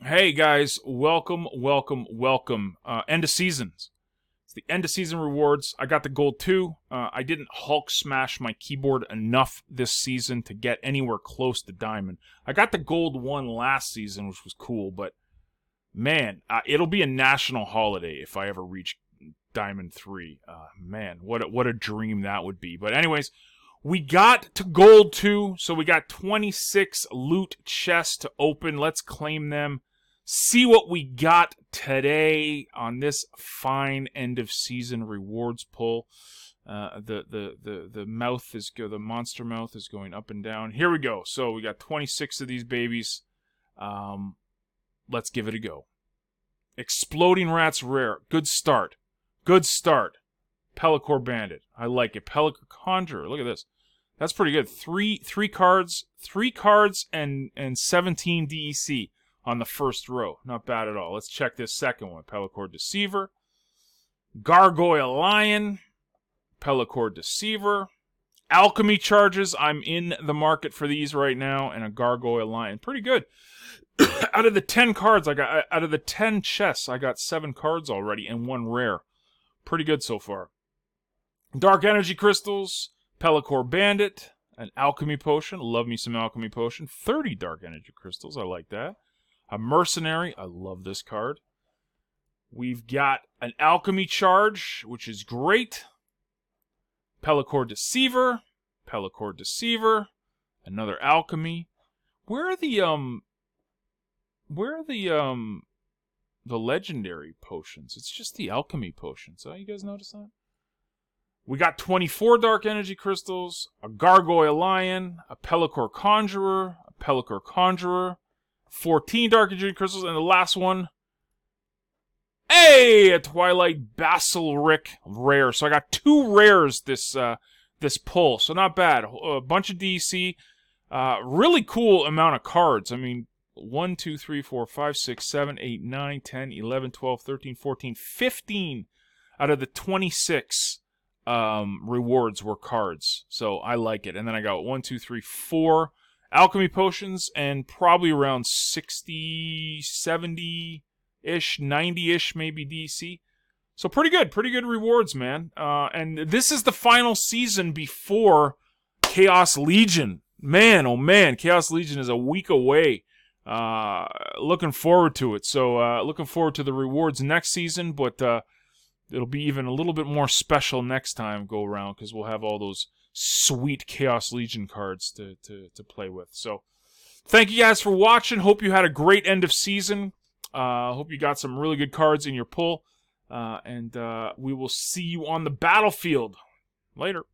Hey guys, welcome, welcome, welcome. Uh, end of seasons. It's the end of season rewards. I got the gold two. Uh, I didn't Hulk smash my keyboard enough this season to get anywhere close to diamond. I got the gold one last season, which was cool, but man, uh, it'll be a national holiday if I ever reach diamond three. Uh, man, what a, what a dream that would be. But anyways, we got to gold two, so we got 26 loot chests to open. Let's claim them see what we got today on this fine end of season rewards pull. Uh, the the the the mouth is go the monster mouth is going up and down. Here we go. So we got 26 of these babies. Um, let's give it a go. Exploding rats rare. Good start. Good start. Pelacor Bandit. I like it. Pelacor Conjurer. Look at this. That's pretty good. Three three cards, three cards, and and 17 DEC on the first row. Not bad at all. Let's check this second one. Pelacor Deceiver. Gargoyle Lion. Pelacor Deceiver. Alchemy Charges. I'm in the market for these right now. And a Gargoyle Lion. Pretty good. out of the 10 cards, I got out of the 10 chests, I got 7 cards already and one rare. Pretty good so far. Dark Energy Crystals. Pelacor Bandit. An Alchemy Potion. Love me some Alchemy Potion. 30 Dark Energy Crystals. I like that. A Mercenary. I love this card. We've got an Alchemy Charge, which is great. Pelacor Deceiver. Pelacor Deceiver. Another Alchemy. Where are the, um... Where are the, um... The legendary potions? It's just the alchemy potions. Oh, you guys notice that? We got 24 Dark Energy Crystals, a Gargoyle Lion, a Pelacor Conjurer, a Pelacor Conjurer, 14 Dark Energy Crystals, and the last one, hey, a Twilight Basilisk rare. So I got two rares this uh, this pull, so not bad. A bunch of DC, uh, really cool amount of cards. I mean, 1, 2, 3, 4, 5, 6, 7, 8, 9, 10, 11, 12, 13, 14, 15 out of the 26 um, rewards were cards. So I like it. And then I got 1, 2, 3, 4 alchemy potions and probably around 60, 70 ish, 90 ish, maybe DC. So pretty good, pretty good rewards, man. Uh, and this is the final season before Chaos Legion. Man, oh man, Chaos Legion is a week away. Uh, looking forward to it. So uh, looking forward to the rewards next season, but uh, it'll be even a little bit more special next time go around because we'll have all those sweet Chaos Legion cards to, to, to play with. So thank you guys for watching. Hope you had a great end of season. Uh, hope you got some really good cards in your pull. Uh, and uh, we will see you on the battlefield. Later.